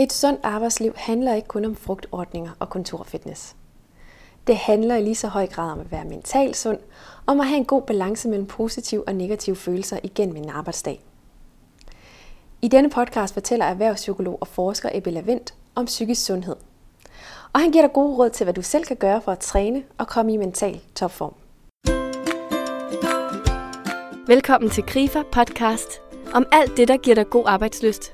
Et sundt arbejdsliv handler ikke kun om frugtordninger og kontorfitness. Det handler i lige så høj grad om at være mentalt sund, om at have en god balance mellem positive og negative følelser igennem en arbejdsdag. I denne podcast fortæller erhvervspsykolog og forsker Ebbe Lavendt om psykisk sundhed. Og han giver dig gode råd til, hvad du selv kan gøre for at træne og komme i mental topform. Velkommen til Grifer podcast om alt det, der giver dig god arbejdsløst.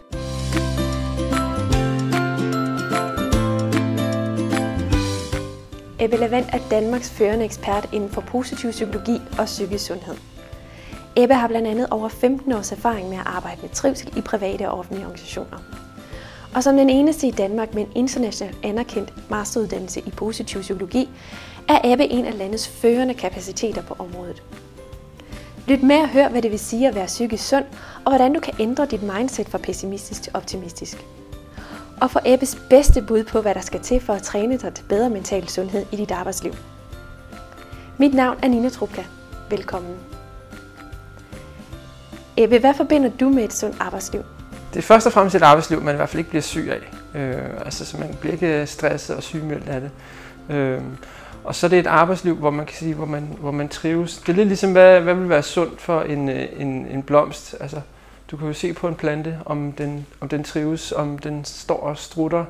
Ebbe Levent er Danmarks førende ekspert inden for positiv psykologi og psykisk sundhed. Ebbe har blandt andet over 15 års erfaring med at arbejde med trivsel i private og offentlige organisationer. Og som den eneste i Danmark med en internationalt anerkendt masteruddannelse i positiv psykologi, er Ebbe en af landets førende kapaciteter på området. Lyt med og hør, hvad det vil sige at være psykisk sund, og hvordan du kan ændre dit mindset fra pessimistisk til optimistisk og få Ebbes bedste bud på, hvad der skal til for at træne dig til bedre mental sundhed i dit arbejdsliv. Mit navn er Nina Trupka. Velkommen. Ebbe, hvad forbinder du med et sundt arbejdsliv? Det er først og fremmest et arbejdsliv, man i hvert fald ikke bliver syg af. Øh, altså, så man bliver ikke stresset og sygemeldt af det. Øh, og så er det et arbejdsliv, hvor man kan sige, hvor man, hvor man trives. Det er lidt ligesom, hvad, hvad vil være sundt for en, øh, en, en blomst. Altså, du kan jo se på en plante, om den, om den trives, om den står og strutter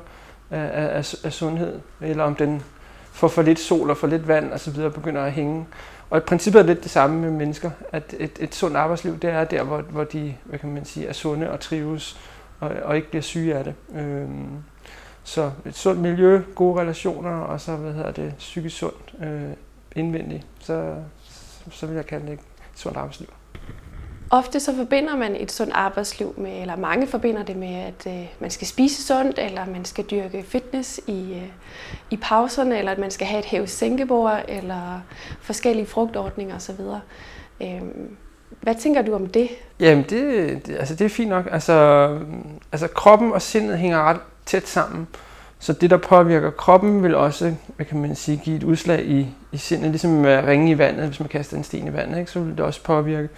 af, af, af sundhed, eller om den får for lidt sol og for lidt vand og så videre begynder at hænge. Og i princippet er det lidt det samme med mennesker, at et, et sundt arbejdsliv, det er der, hvor, hvor de hvad kan man sige, er sunde og trives og, og ikke bliver syge af det. Øhm, så et sundt miljø, gode relationer og så hvad hedder det, psykisk sundt øh, indvendigt, så, så vil jeg kalde det et sundt arbejdsliv. Ofte så forbinder man et sundt arbejdsliv med, eller mange forbinder det med, at øh, man skal spise sundt, eller man skal dyrke fitness i, øh, i pauserne, eller at man skal have et hæve sænkebord, eller forskellige frugtordninger osv. Øh, hvad tænker du om det? Jamen, det, det, altså det er fint nok. Altså, altså kroppen og sindet hænger ret tæt sammen. Så det, der påvirker kroppen, vil også, hvad kan man sige, give et udslag i, i sindet, ligesom at ringe i vandet, hvis man kaster en sten i vandet, ikke? så vil det også påvirke.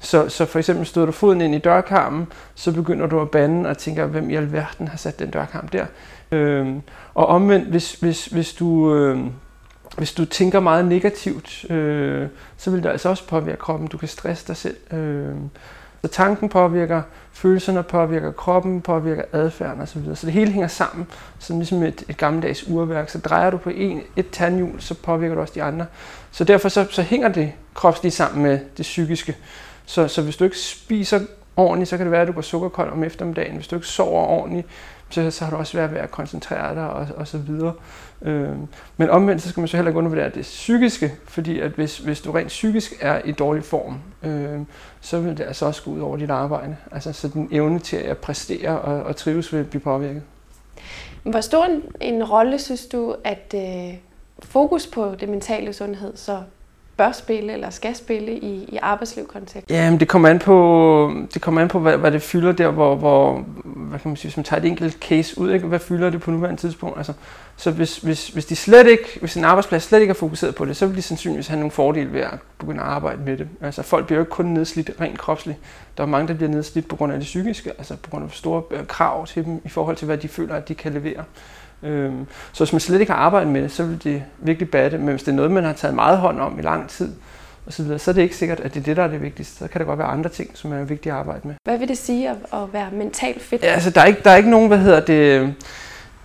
Så, så for eksempel stod du foden ind i dørkarmen, så begynder du at bande og tænker, hvem i alverden har sat den dørkarm der. Øhm, og omvendt, hvis, hvis, hvis, du, øh, hvis du tænker meget negativt, øh, så vil det altså også påvirke kroppen. Du kan stresse dig selv. Øh, så tanken påvirker, følelserne påvirker kroppen, påvirker adfærden osv. Så det hele hænger sammen, som ligesom et, et gammeldags urværk. Så drejer du på en, et tandhjul, så påvirker du også de andre. Så derfor så, så hænger det kropsligt sammen med det psykiske. Så, så hvis du ikke spiser ordentligt, så kan det være, at du går sukkerkold om eftermiddagen. Hvis du ikke sover ordentligt, så, så har du også været ved at koncentrere dig og, og så videre. Øhm, men omvendt, så skal man så heller ikke undervurdere det psykiske, fordi at hvis, hvis du rent psykisk er i dårlig form, øhm, så vil det altså også gå ud over dit arbejde. Altså så din evne til at præstere og, og trives vil blive påvirket. Hvor stor en, en rolle synes du, at øh, fokus på det mentale sundhed så bør spille eller skal spille i, i arbejdslivkontekst? Jamen, det kommer an på, det kommer an på hvad, hvad det fylder der, hvor, hvor hvad kan man sige, hvis man tager et enkelt case ud, ikke? hvad fylder det på nuværende tidspunkt? Altså, så hvis, hvis, hvis, de slet ikke, hvis en arbejdsplads slet ikke er fokuseret på det, så vil de sandsynligvis have nogle fordele ved at begynde at arbejde med det. Altså folk bliver jo ikke kun nedslidt rent kropsligt. Der er mange, der bliver nedslidt på grund af det psykiske, altså på grund af store øh, krav til dem i forhold til, hvad de føler, at de kan levere. Øhm, så hvis man slet ikke har arbejdet med det, så vil det virkelig batte. Men hvis det er noget, man har taget meget hånd om i lang tid, og så, videre, så er det ikke sikkert, at det er det, der er det vigtigste. Så kan der godt være andre ting, som er vigtige at arbejde med. Hvad vil det sige at, at være mentalt fit? Ja, altså, der er ikke, der er ikke nogen, hvad hedder det,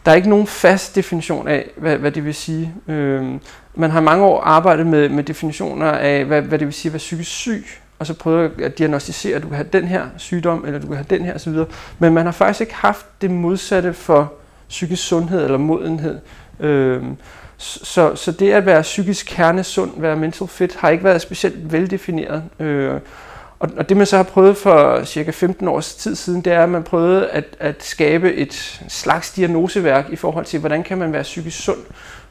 der er ikke nogen fast definition af, hvad, hvad det vil sige. Øhm, man har mange år arbejdet med, med definitioner af, hvad, hvad det vil sige at være psykisk syg, og så prøvet at diagnostisere, at du kan have den her sygdom, eller du kan have den her osv. Men man har faktisk ikke haft det modsatte for psykisk sundhed eller modenhed. Øh, så, så det at være psykisk kernesund, være mental fit, har ikke været specielt veldefineret. Øh, og, og det man så har prøvet for cirka 15 års tid siden, det er, at man prøvede at, at skabe et slags diagnoseværk i forhold til, hvordan kan man være psykisk sund.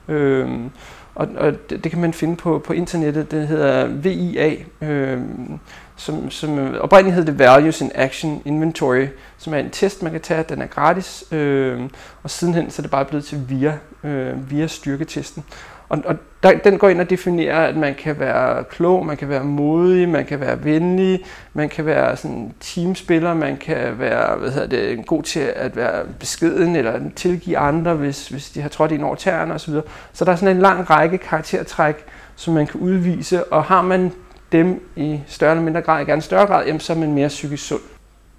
Øh, og, og det, det kan man finde på, på internettet, det hedder VIA, øh, som, som øh, oprindeligt hed det Values in Action Inventory, som er en test, man kan tage, den er gratis, øh, og sidenhen så er det bare blevet til VIA, øh, via styrketesten. Og, og der, den går ind og definerer, at man kan være klog, man kan være modig, man kan være venlig, man kan være sådan teamspiller, man kan være hvad hedder det, god til at være beskeden eller tilgive andre, hvis, hvis de har trådt ind over tæerne osv. Så der er sådan en lang række karaktertræk, som man kan udvise, og har man dem i større eller mindre grad, gerne større grad, jamen, så er man mere psykisk sund.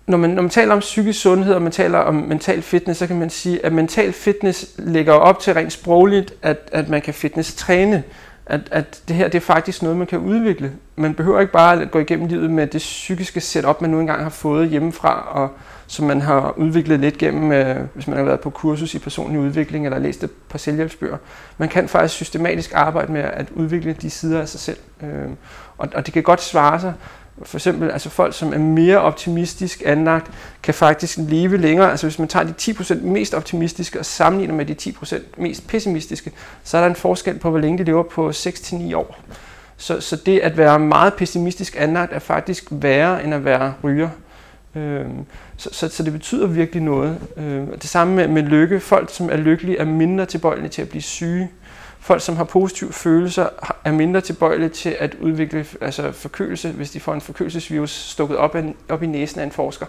Når man, når man taler om psykisk sundhed, og man taler om mental fitness, så kan man sige, at mental fitness lægger op til rent sprogligt, at, at man kan fitness-træne. At, at det her det er faktisk noget, man kan udvikle. Man behøver ikke bare at gå igennem livet med det psykiske setup, man nu engang har fået hjemmefra, og som man har udviklet lidt gennem, øh, hvis man har været på kursus i personlig udvikling eller læst et par selvhjælpsbøger. Man kan faktisk systematisk arbejde med at udvikle de sider af sig selv. Øh, og, og det kan godt svare sig. For eksempel altså folk, som er mere optimistisk anlagt, kan faktisk leve længere. Altså hvis man tager de 10% mest optimistiske og sammenligner med de 10% mest pessimistiske, så er der en forskel på, hvor længe de lever på 6-9 år. Så, så det at være meget pessimistisk anlagt er faktisk værre end at være ryger. Øhm, så, så, så det betyder virkelig noget. Øhm, det samme med, med lykke. Folk, som er lykkelige, er mindre tilbøjelige til at blive syge. Folk, som har positive følelser, er mindre tilbøjelige til at udvikle altså forkølelse, hvis de får en forkølelsesvirus stukket op, af, op i næsen af en forsker.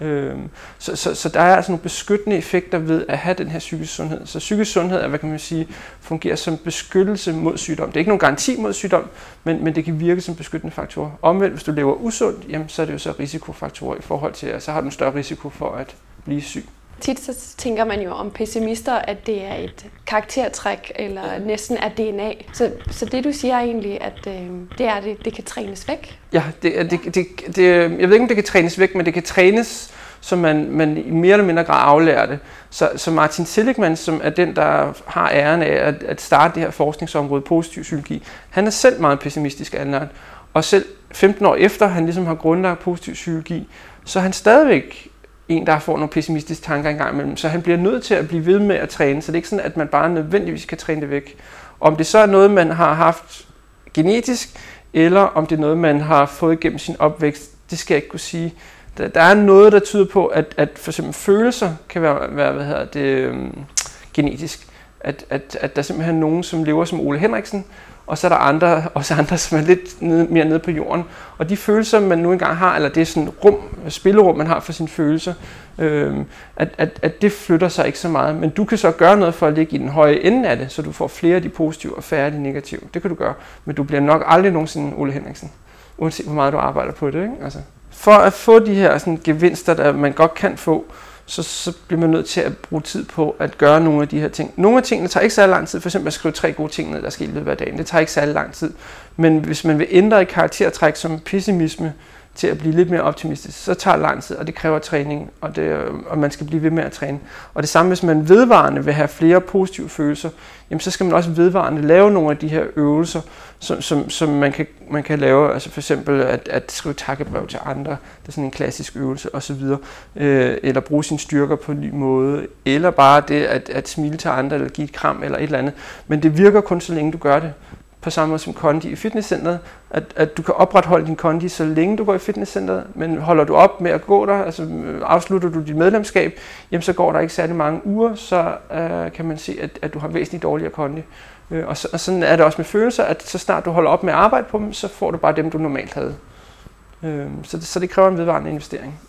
Øhm, så, så, så der er altså nogle beskyttende effekter ved at have den her psykisk sundhed. Så psykisk sundhed er, hvad kan man sige, fungerer som beskyttelse mod sygdom. Det er ikke nogen garanti mod sygdom, men, men det kan virke som beskyttende faktor. Omvendt, hvis du lever usundt, jamen, så er det jo så risikofaktorer i forhold til, at så har du en større risiko for at blive syg. Tit så tænker man jo om pessimister, at det er et karaktertræk, eller næsten er DNA. Så, så det du siger er egentlig, at øh, det er det, det kan trænes væk? Ja, det, det, det, det, jeg ved ikke, om det kan trænes væk, men det kan trænes, så man, man i mere eller mindre grad aflærer det. Så, så Martin Seligman, som er den, der har æren af at, at starte det her forskningsområde, positiv psykologi, han er selv meget pessimistisk anlagt. Og selv 15 år efter han ligesom har grundlagt positiv psykologi, så er han stadigvæk en, der får nogle pessimistiske tanker engang imellem. Så han bliver nødt til at blive ved med at træne, så det er ikke sådan, at man bare nødvendigvis kan træne det væk. Om det så er noget, man har haft genetisk, eller om det er noget, man har fået gennem sin opvækst, det skal jeg ikke kunne sige. Der, der er noget, der tyder på, at, at for eksempel følelser kan være, være hvad hedder det, øhm, genetisk. At, at, at der simpelthen er nogen, som lever som Ole Henriksen, og så er der andre, også andre, som er lidt nede, mere nede på jorden. Og de følelser, man nu engang har, eller det er sådan rum, spillerum, man har for sine følelser, øh, at, at, at det flytter sig ikke så meget. Men du kan så gøre noget for at ligge i den høje ende af det, så du får flere af de positive og færre af de negative. Det kan du gøre, men du bliver nok aldrig nogensinde Ole Henriksen, uanset hvor meget du arbejder på det. Ikke? Altså, for at få de her sådan, gevinster, der man godt kan få, så, så bliver man nødt til at bruge tid på at gøre nogle af de her ting. Nogle af tingene tager ikke særlig lang tid, for eksempel at skrive tre gode ting ned, der sker i løbet af dagen. Det tager ikke særlig lang tid. Men hvis man vil ændre et karaktertræk som pessimisme til at blive lidt mere optimistisk, så tager det lang tid, og det kræver træning, og, det, øh, og man skal blive ved med at træne. Og det samme, hvis man vedvarende vil have flere positive følelser, jamen så skal man også vedvarende lave nogle af de her øvelser, som, som, som man, kan, man kan lave, altså for eksempel at, at skrive takkebrev til andre, det er sådan en klassisk øvelse osv., øh, eller bruge sine styrker på en ny måde, eller bare det at, at smile til andre, eller give et kram, eller et eller andet. Men det virker kun så længe du gør det på samme måde som kondi i fitnesscenteret, at, at du kan opretholde din kondi, så længe du går i fitnesscenteret, men holder du op med at gå der, altså øh, afslutter du dit medlemskab, jamen så går der ikke særlig mange uger, så øh, kan man se, at, at du har væsentligt dårligere kondi. Øh, og, så, og sådan er det også med følelser, at så snart du holder op med at arbejde på dem, så får du bare dem, du normalt havde. Øh, så, det, så det kræver en vedvarende investering.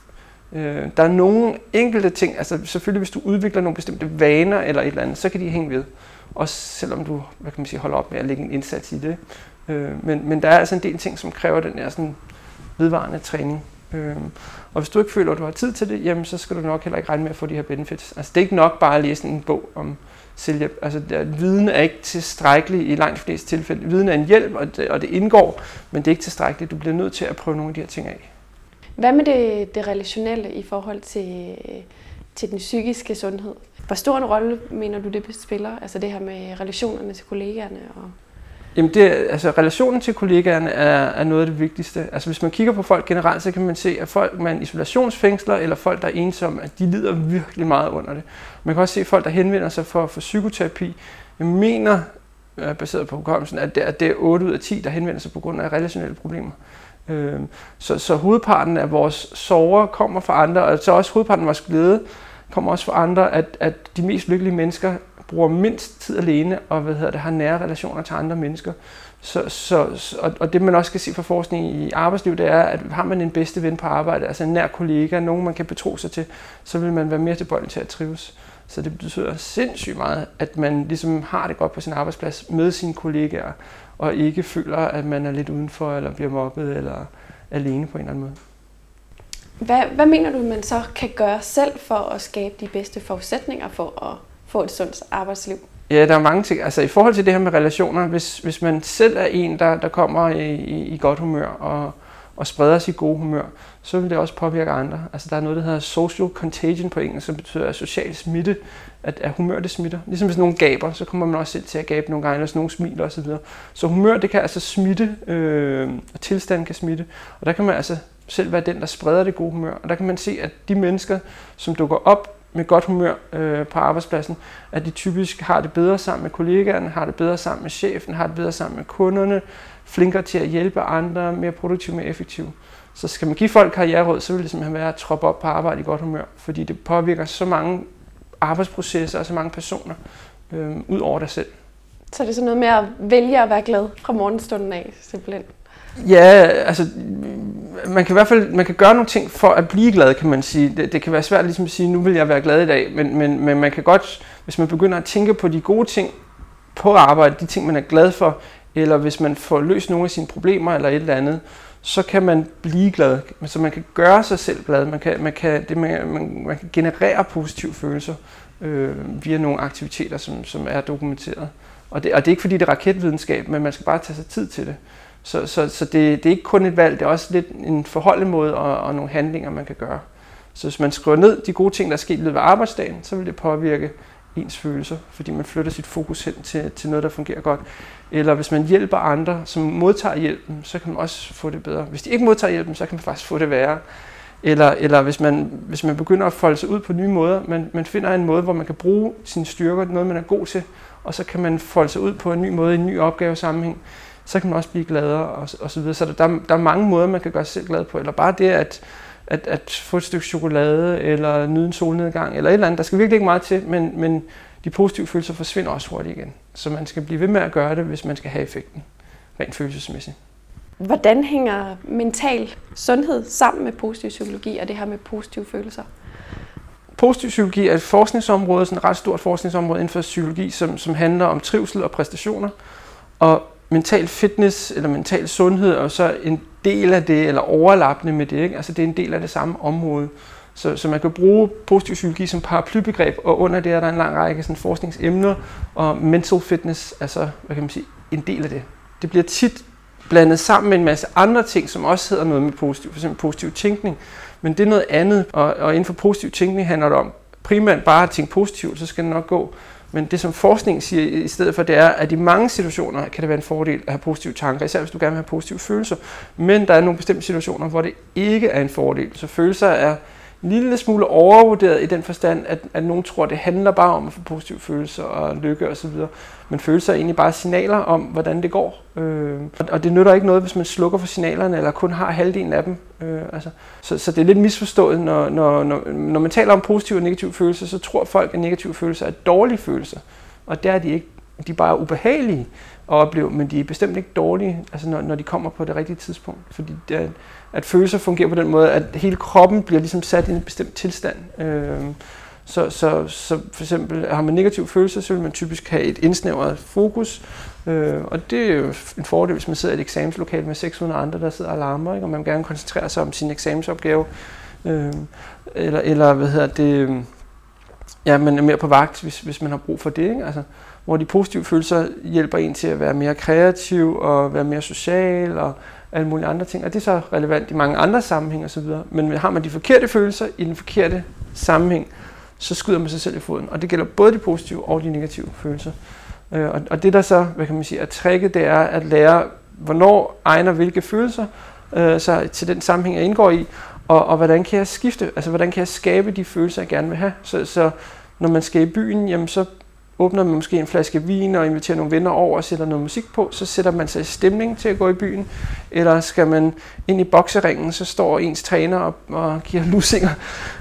Øh, der er nogle enkelte ting, altså selvfølgelig hvis du udvikler nogle bestemte vaner eller et eller andet, så kan de hænge ved. Også selvom du hvad kan man sige, holder op med at lægge en indsats i det. Øh, men, men der er altså en del ting, som kræver den her sådan vedvarende træning. Øh, og hvis du ikke føler, at du har tid til det, jamen, så skal du nok heller ikke regne med at få de her benefits. Altså det er ikke nok bare at læse en bog om selvhjælp. Altså der, viden er ikke tilstrækkelig i langt de fleste tilfælde. Viden er en hjælp, og det, og det indgår, men det er ikke tilstrækkeligt. Du bliver nødt til at prøve nogle af de her ting af. Hvad med det, det relationelle i forhold til, til den psykiske sundhed? Hvor stor en rolle mener du, det spiller? Altså det her med relationerne til kollegaerne? Og Jamen det, altså relationen til kollegaerne er, er noget af det vigtigste. Altså hvis man kigger på folk generelt, så kan man se, at folk man isolationsfængsler, eller folk, der er ensomme, at de lider virkelig meget under det. Man kan også se folk, der henvender sig for, for psykoterapi. Jeg mener, øh, baseret på hukommelsen, at det, at det er 8 ud af 10, der henvender sig på grund af relationelle problemer. Øh, så, så hovedparten af vores sorger kommer fra andre, og så også hovedparten af vores glæde kommer også fra andre, at, at de mest lykkelige mennesker bruger mindst tid alene og hvad hedder det, har nære relationer til andre mennesker. Så, så, og, og det man også kan se fra forskning i arbejdsliv, det er, at har man en bedste ven på arbejde, altså en nær kollega, nogen man kan betro sig til, så vil man være mere tilbøjelig til at trives. Så det betyder sindssygt meget, at man ligesom har det godt på sin arbejdsplads med sine kollegaer, og ikke føler, at man er lidt udenfor, eller bliver mobbet, eller alene på en eller anden måde. Hvad, hvad mener du, man så kan gøre selv for at skabe de bedste forudsætninger for at få et sundt arbejdsliv? Ja, der er mange ting. Altså i forhold til det her med relationer, hvis, hvis man selv er en, der, der kommer i, i, i godt humør og, og spreder sit gode humør, så vil det også påvirke andre. Altså der er noget, der hedder social contagion på engelsk, som betyder social smitte, at, at humør det smitter. Ligesom hvis nogen gaber, så kommer man også selv til at gabe nogle gange, eller hvis nogen smiler osv. Så humør, det kan altså smitte, øh, og tilstand kan smitte. Og der kan man altså selv være den, der spreder det gode humør. Og der kan man se, at de mennesker, som dukker op med godt humør øh, på arbejdspladsen, at de typisk har det bedre sammen med kollegaerne, har det bedre sammen med chefen, har det bedre sammen med kunderne, flinkere til at hjælpe andre, mere produktiv, mere effektiv. Så skal man give folk karriereråd, så vil det simpelthen være at troppe op på arbejde i godt humør, fordi det påvirker så mange arbejdsprocesser og så mange personer øh, ud over dig selv. Så det er sådan noget med at vælge at være glad fra morgenstunden af, simpelthen? Ja, altså man kan i hvert fald man kan gøre nogle ting for at blive glad, kan man sige. Det, det kan være svært ligesom at sige, nu vil jeg være glad i dag, men, men, men man kan godt, hvis man begynder at tænke på de gode ting på arbejde, de ting man er glad for, eller hvis man får løst nogle af sine problemer eller et eller andet, så kan man blive glad. Så man kan gøre sig selv glad. Man kan, man kan, det, man, man, man kan generere positive følelser øh, via nogle aktiviteter, som, som er dokumenteret. Og det, og det er ikke fordi, det er raketvidenskab, men man skal bare tage sig tid til det. Så, så, så det, det er ikke kun et valg, det er også lidt en forholdet måde og, og nogle handlinger, man kan gøre. Så hvis man skriver ned de gode ting, der er sket i løbet af arbejdsdagen, så vil det påvirke ens følelser, fordi man flytter sit fokus hen til, til noget, der fungerer godt. Eller hvis man hjælper andre, som modtager hjælpen, så kan man også få det bedre. Hvis de ikke modtager hjælpen, så kan man faktisk få det værre. Eller, eller hvis, man, hvis man begynder at folde sig ud på nye måder, man, man finder en måde, hvor man kan bruge sine styrker, noget man er god til, og så kan man folde sig ud på en ny måde, i en ny opgave sammenhæng, så kan man også blive gladere og, og så videre. Så der, der er mange måder, man kan gøre sig selv glad på. Eller bare det at, at, at få et stykke chokolade, eller nyde en solnedgang, eller et eller andet. Der skal virkelig ikke meget til, men, men de positive følelser forsvinder også hurtigt igen. Så man skal blive ved med at gøre det, hvis man skal have effekten, rent følelsesmæssigt. Hvordan hænger mental sundhed sammen med positiv psykologi og det her med positive følelser? Positiv psykologi er et forskningsområde, sådan et ret stort forskningsområde inden for psykologi, som, som handler om trivsel og præstationer. Og mental fitness eller mental sundhed er så en del af det, eller overlappende med det. Ikke? Altså det er en del af det samme område. Så, så man kan bruge positiv psykologi som paraplybegreb, og under det er der en lang række sådan, forskningsemner, og mental fitness er så, hvad kan man sige, en del af det. Det bliver tit blandet sammen med en masse andre ting, som også hedder noget med positiv, f.eks. positiv tænkning, men det er noget andet, og, og inden for positiv tænkning handler det om primært bare at tænke positivt, så skal det nok gå. Men det som forskningen siger i stedet for, det er, at i mange situationer kan det være en fordel at have positive tanker, især hvis du gerne vil have positive følelser. Men der er nogle bestemte situationer, hvor det ikke er en fordel. Så følelser er en lille smule overvurderet i den forstand, at, at nogen tror, at det handler bare om at få positive følelser og lykke osv. Men følelser er egentlig bare signaler om, hvordan det går. Øh, og det nytter ikke noget, hvis man slukker for signalerne, eller kun har halvdelen af dem. Øh, altså. så, så det er lidt misforstået, når, når, når, når man taler om positive og negative følelser, så tror folk, at negative følelser er dårlige følelser. Og det er de ikke. De er bare ubehagelige at opleve, men de er bestemt ikke dårlige, altså når, når de kommer på det rigtige tidspunkt. Fordi det er, at følelser fungerer på den måde, at hele kroppen bliver ligesom sat i en bestemt tilstand. Øh, så, så, så for eksempel har man negativ følelse, så vil man typisk have et indsnævret fokus, øh, og det er jo en fordel, hvis man sidder i et eksamenslokale med 600 andre, der sidder og larmer, ikke? og man gerne koncentrere sig om sin eksamensopgave. Øh, eller, eller hvad hedder det, ja, man er mere på vagt, hvis, hvis man har brug for det. Ikke? Altså, hvor de positive følelser hjælper en til at være mere kreativ og være mere social og alle mulige andre ting. Og det er så relevant i mange andre sammenhænge osv. Men har man de forkerte følelser i den forkerte sammenhæng, så skyder man sig selv i foden. Og det gælder både de positive og de negative følelser. Øh, og det der så, hvad kan man sige, er tricket, det er at lære, hvornår egner hvilke følelser øh, så til den sammenhæng, jeg indgår i, og, og hvordan kan jeg skifte, altså hvordan kan jeg skabe de følelser, jeg gerne vil have. Så, så når man skal i byen, jamen så åbner man måske en flaske vin og inviterer nogle venner over og sætter noget musik på, så sætter man sig i stemning til at gå i byen. Eller skal man ind i bokseringen, så står ens træner og, og giver lusinger,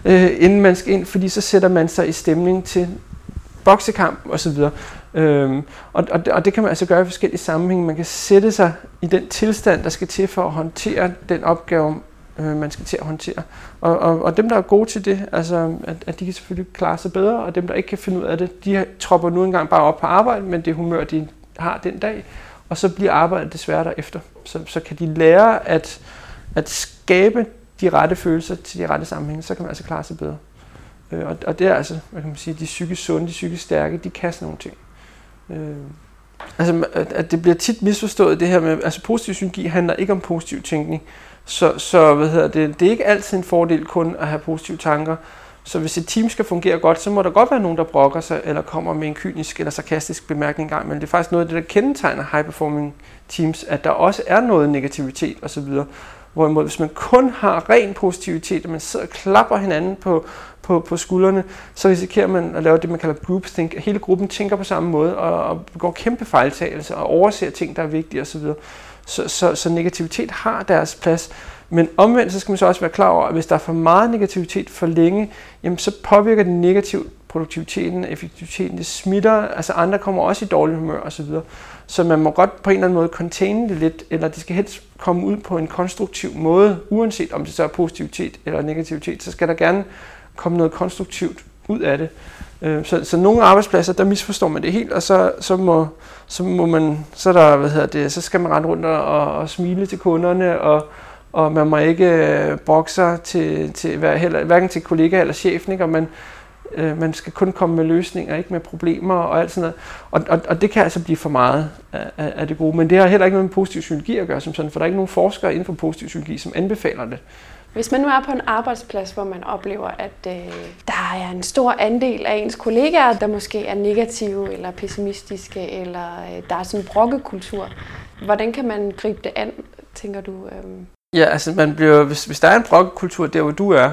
øh, inden man skal ind, fordi så sætter man sig i stemning til boksekamp osv. Øhm, og, og, og det kan man altså gøre i forskellige sammenhænge. Man kan sætte sig i den tilstand, der skal til for at håndtere den opgave, øh, man skal til at håndtere. Og, og, og dem, der er gode til det, altså, at, at de kan selvfølgelig klare sig bedre, og dem, der ikke kan finde ud af det, de tropper nu engang bare op på arbejde, men det humør, de har den dag, og så bliver arbejdet desværre derefter. Så, så kan de lære at, at skabe de rette følelser til de rette sammenhænge, så kan man altså klare sig bedre. Øh, og, og det er altså, hvad kan man sige, de psykisk sunde, de psykisk stærke, de kan sådan nogle ting. Øh, altså, at det bliver tit misforstået det her med, altså positiv psykologi handler ikke om positiv tænkning. Så, så hvad hedder det, det er ikke altid en fordel kun at have positive tanker. Så hvis et team skal fungere godt, så må der godt være nogen, der brokker sig, eller kommer med en kynisk eller sarkastisk bemærkning engang, men det er faktisk noget af det, der kendetegner high-performing teams, at der også er noget negativitet osv. Hvorimod hvis man kun har ren positivitet, og man sidder og klapper hinanden på, på, på skuldrene, så risikerer man at lave det, man kalder groupthink. Hele gruppen tænker på samme måde og, og begår kæmpe fejltagelser og overser ting, der er vigtige osv. Så, så, så negativitet har deres plads. Men omvendt så skal man så også være klar over, at hvis der er for meget negativitet for længe, jamen så påvirker det negativt produktiviteten, effektiviteten, det smitter, altså andre kommer også i dårlig humør osv. Så man må godt på en eller anden måde containe det lidt, eller det skal helst komme ud på en konstruktiv måde, uanset om det så er positivitet eller negativitet, så skal der gerne komme noget konstruktivt ud af det. Øh, så, så nogle arbejdspladser, der misforstår man det helt, og så, så, må, så må man, så, der, hvad hedder det, så skal man rende rundt og, og smile til kunderne, og, og man må ikke øh, bokse til, til heller, hverken til kollega eller chefen, ikke? og man, øh, man skal kun komme med løsninger, ikke med problemer og alt sådan noget. Og, og, og det kan altså blive for meget af, af det gode, men det har heller ikke noget med positiv psykologi at gøre, som sådan, for der er ikke nogen forskere inden for positiv psykologi, som anbefaler det. Hvis man nu er på en arbejdsplads, hvor man oplever, at øh, der er en stor andel af ens kollegaer, der måske er negative eller pessimistiske, eller øh, der er sådan en brokkekultur, hvordan kan man gribe det an, tænker du? Øh? Ja, altså man bliver, hvis, hvis der er en brokkekultur der, hvor du er,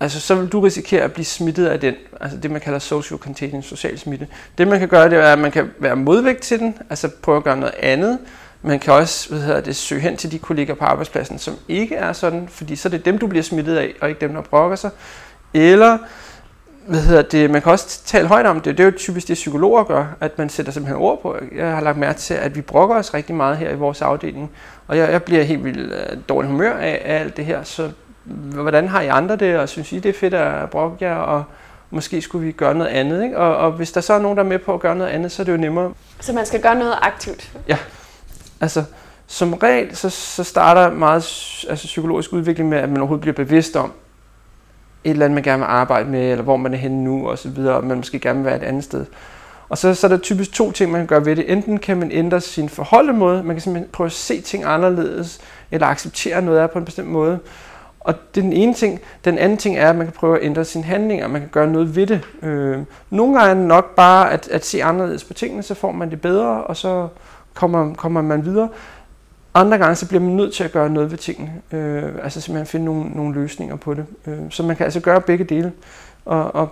altså så vil du risikere at blive smittet af den, altså det man kalder social contagion, social smitte. Det man kan gøre, det er, at man kan være modvægt til den, altså prøve at gøre noget andet, man kan også hvad hedder det, søge hen til de kolleger på arbejdspladsen, som ikke er sådan, fordi så er det dem, du bliver smittet af, og ikke dem, der brokker sig. Eller hvad hedder det, man kan også tale højt om det. Det er jo typisk det, psykologer gør, at man sætter simpelthen ord på. Jeg har lagt mærke til, at vi brokker os rigtig meget her i vores afdeling, og jeg, jeg bliver helt vildt uh, dårlig humør af, af alt det her. Så hvordan har I andre det, og synes I, det er fedt at brokke jer, og måske skulle vi gøre noget andet. Ikke? Og, og hvis der så er nogen, der er med på at gøre noget andet, så er det jo nemmere. Så man skal gøre noget aktivt? Ja. Altså, som regel, så, så starter meget altså, psykologisk udvikling med, at man overhovedet bliver bevidst om et eller andet, man gerne vil arbejde med, eller hvor man er henne nu, og så videre, og man måske gerne vil være et andet sted. Og så, så er der typisk to ting, man kan gøre ved det. Enten kan man ændre sin forholdemåde, man kan simpelthen prøve at se ting anderledes, eller acceptere noget af på en bestemt måde. Og det er den ene ting. Den anden ting er, at man kan prøve at ændre sine handlinger, man kan gøre noget ved det. Øh, nogle gange er det nok bare at, at se anderledes på tingene, så får man det bedre, og så kommer, kommer man videre. Andre gange så bliver man nødt til at gøre noget ved tingene, øh, altså simpelthen finde nogle, nogle løsninger på det. Øh, så man kan altså gøre begge dele. Og, og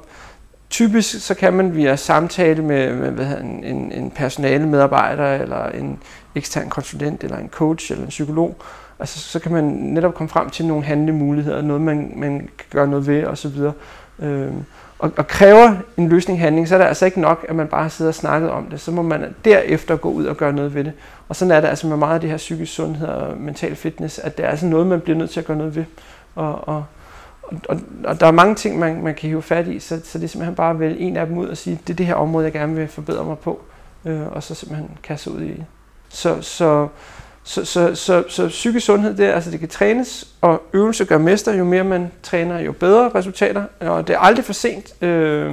typisk så kan man via samtale med, med hvad hedder, en, en, en personale medarbejder, eller en ekstern konsulent, eller en coach, eller en psykolog, altså så kan man netop komme frem til nogle handlemuligheder, noget man, man kan gøre noget ved osv. Øh, og, og kræver en løsning handling, så er det altså ikke nok, at man bare sidder og snakker om det. Så må man derefter gå ud og gøre noget ved det. Og sådan er det altså med meget af det her psykisk sundhed og mental fitness, at det er altså noget, man bliver nødt til at gøre noget ved. Og, og, og, og der er mange ting, man, man kan hive fat i, så, så det er simpelthen bare at vælge en af dem ud og sige, det er det her område, jeg gerne vil forbedre mig på. Øh, og så simpelthen kaste ud i det. Så, så så, så, så, så psykisk sundhed, det, er, altså, det kan trænes, og øvelse gør mester. Jo mere man træner, jo bedre resultater. Og det er aldrig for sent, øh,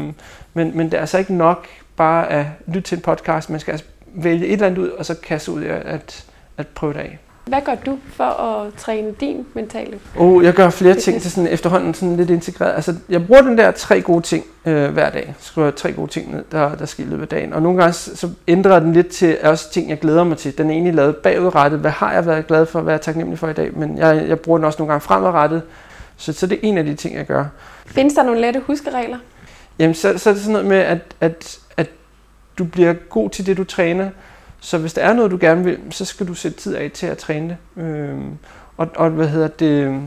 men, men det er altså ikke nok bare at lytte til en podcast. Man skal altså vælge et eller andet ud, og så kaste ud at, at prøve det af. Hvad gør du for at træne din mentale? Oh, jeg gør flere ting til sådan efterhånden sådan lidt integreret. Altså, jeg bruger den der tre gode ting øh, hver dag. Jeg skriver tre gode ting ned, der, der sker i løbet af dagen. Og nogle gange så ændrer den lidt til også ting, jeg glæder mig til. Den er egentlig lavet bagudrettet. Hvad har jeg været glad for, hvad er jeg taknemmelig for i dag? Men jeg, jeg bruger den også nogle gange fremadrettet. Så, så det er en af de ting, jeg gør. Findes der nogle lette huskeregler? Jamen, så, så er det sådan noget med, at, at, at du bliver god til det, du træner. Så hvis der er noget, du gerne vil, så skal du sætte tid af til at træne det. Øh, og, og hvad hedder det?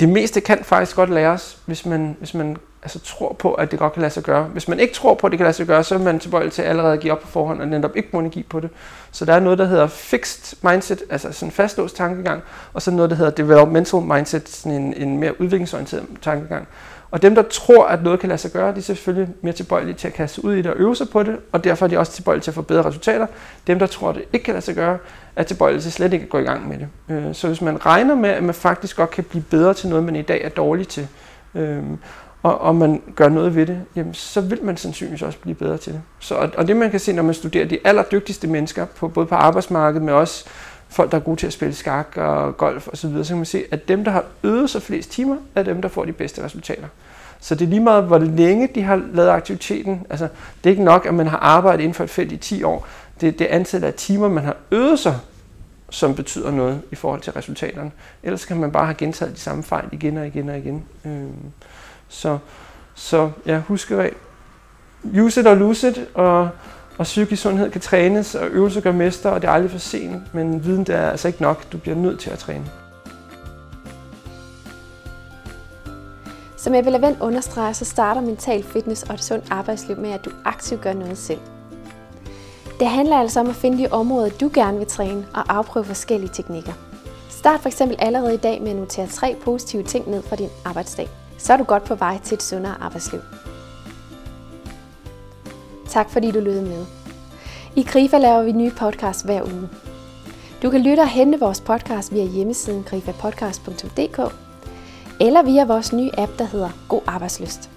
Det meste kan faktisk godt læres, hvis man, hvis man altså tror på, at det godt kan lade sig gøre. Hvis man ikke tror på, at det kan lade sig gøre, så er man tilbøjelig til at allerede at give op på forhånd og netop ikke bruge energi på det. Så der er noget, der hedder fixed mindset, altså sådan en fastlåst tankegang, og så noget, der hedder developmental mindset, sådan en, en mere udviklingsorienteret tankegang. Og dem, der tror, at noget kan lade sig gøre, de er selvfølgelig mere tilbøjelige til at kaste ud i det og øve sig på det, og derfor er de også tilbøjelige til at få bedre resultater. Dem, der tror, at det ikke kan lade sig gøre, er tilbøjelige til slet ikke at gå i gang med det. Øh, så hvis man regner med, at man faktisk godt kan blive bedre til noget, man i dag er dårlig til, øh, og, og man gør noget ved det, jamen, så vil man sandsynligvis også blive bedre til det. Så, og, og det man kan se, når man studerer de allerdygtigste mennesker, på, både på arbejdsmarkedet, men også folk, der er gode til at spille skak og golf osv., så, videre, så kan man se, at dem, der har øvet sig flest timer, er dem, der får de bedste resultater. Så det er lige meget, hvor længe de har lavet aktiviteten. Altså, det er ikke nok, at man har arbejdet inden for et felt i 10 år. Det er det antal af timer, man har øvet sig, som betyder noget i forhold til resultaterne. Ellers kan man bare have gentaget de samme fejl igen og igen og igen. Øhm, så, så ja, husk at use it or lose it, og, og psykisk sundhed kan trænes, og øvelse gør mester, og det er aldrig for sent, men viden det er altså ikke nok. Du bliver nødt til at træne. Som Ebbe Lavend understreger, så starter mental fitness og et sundt arbejdsliv med, at du aktivt gør noget selv. Det handler altså om at finde de områder, du gerne vil træne og afprøve forskellige teknikker. Start for eksempel allerede i dag med at notere tre positive ting ned fra din arbejdsdag. Så er du godt på vej til et sundere arbejdsliv. Tak fordi du lyttede med. I Grifa laver vi nye podcasts hver uge. Du kan lytte og hente vores podcast via hjemmesiden grifapodcast.dk eller via vores nye app, der hedder God Arbejdsløst.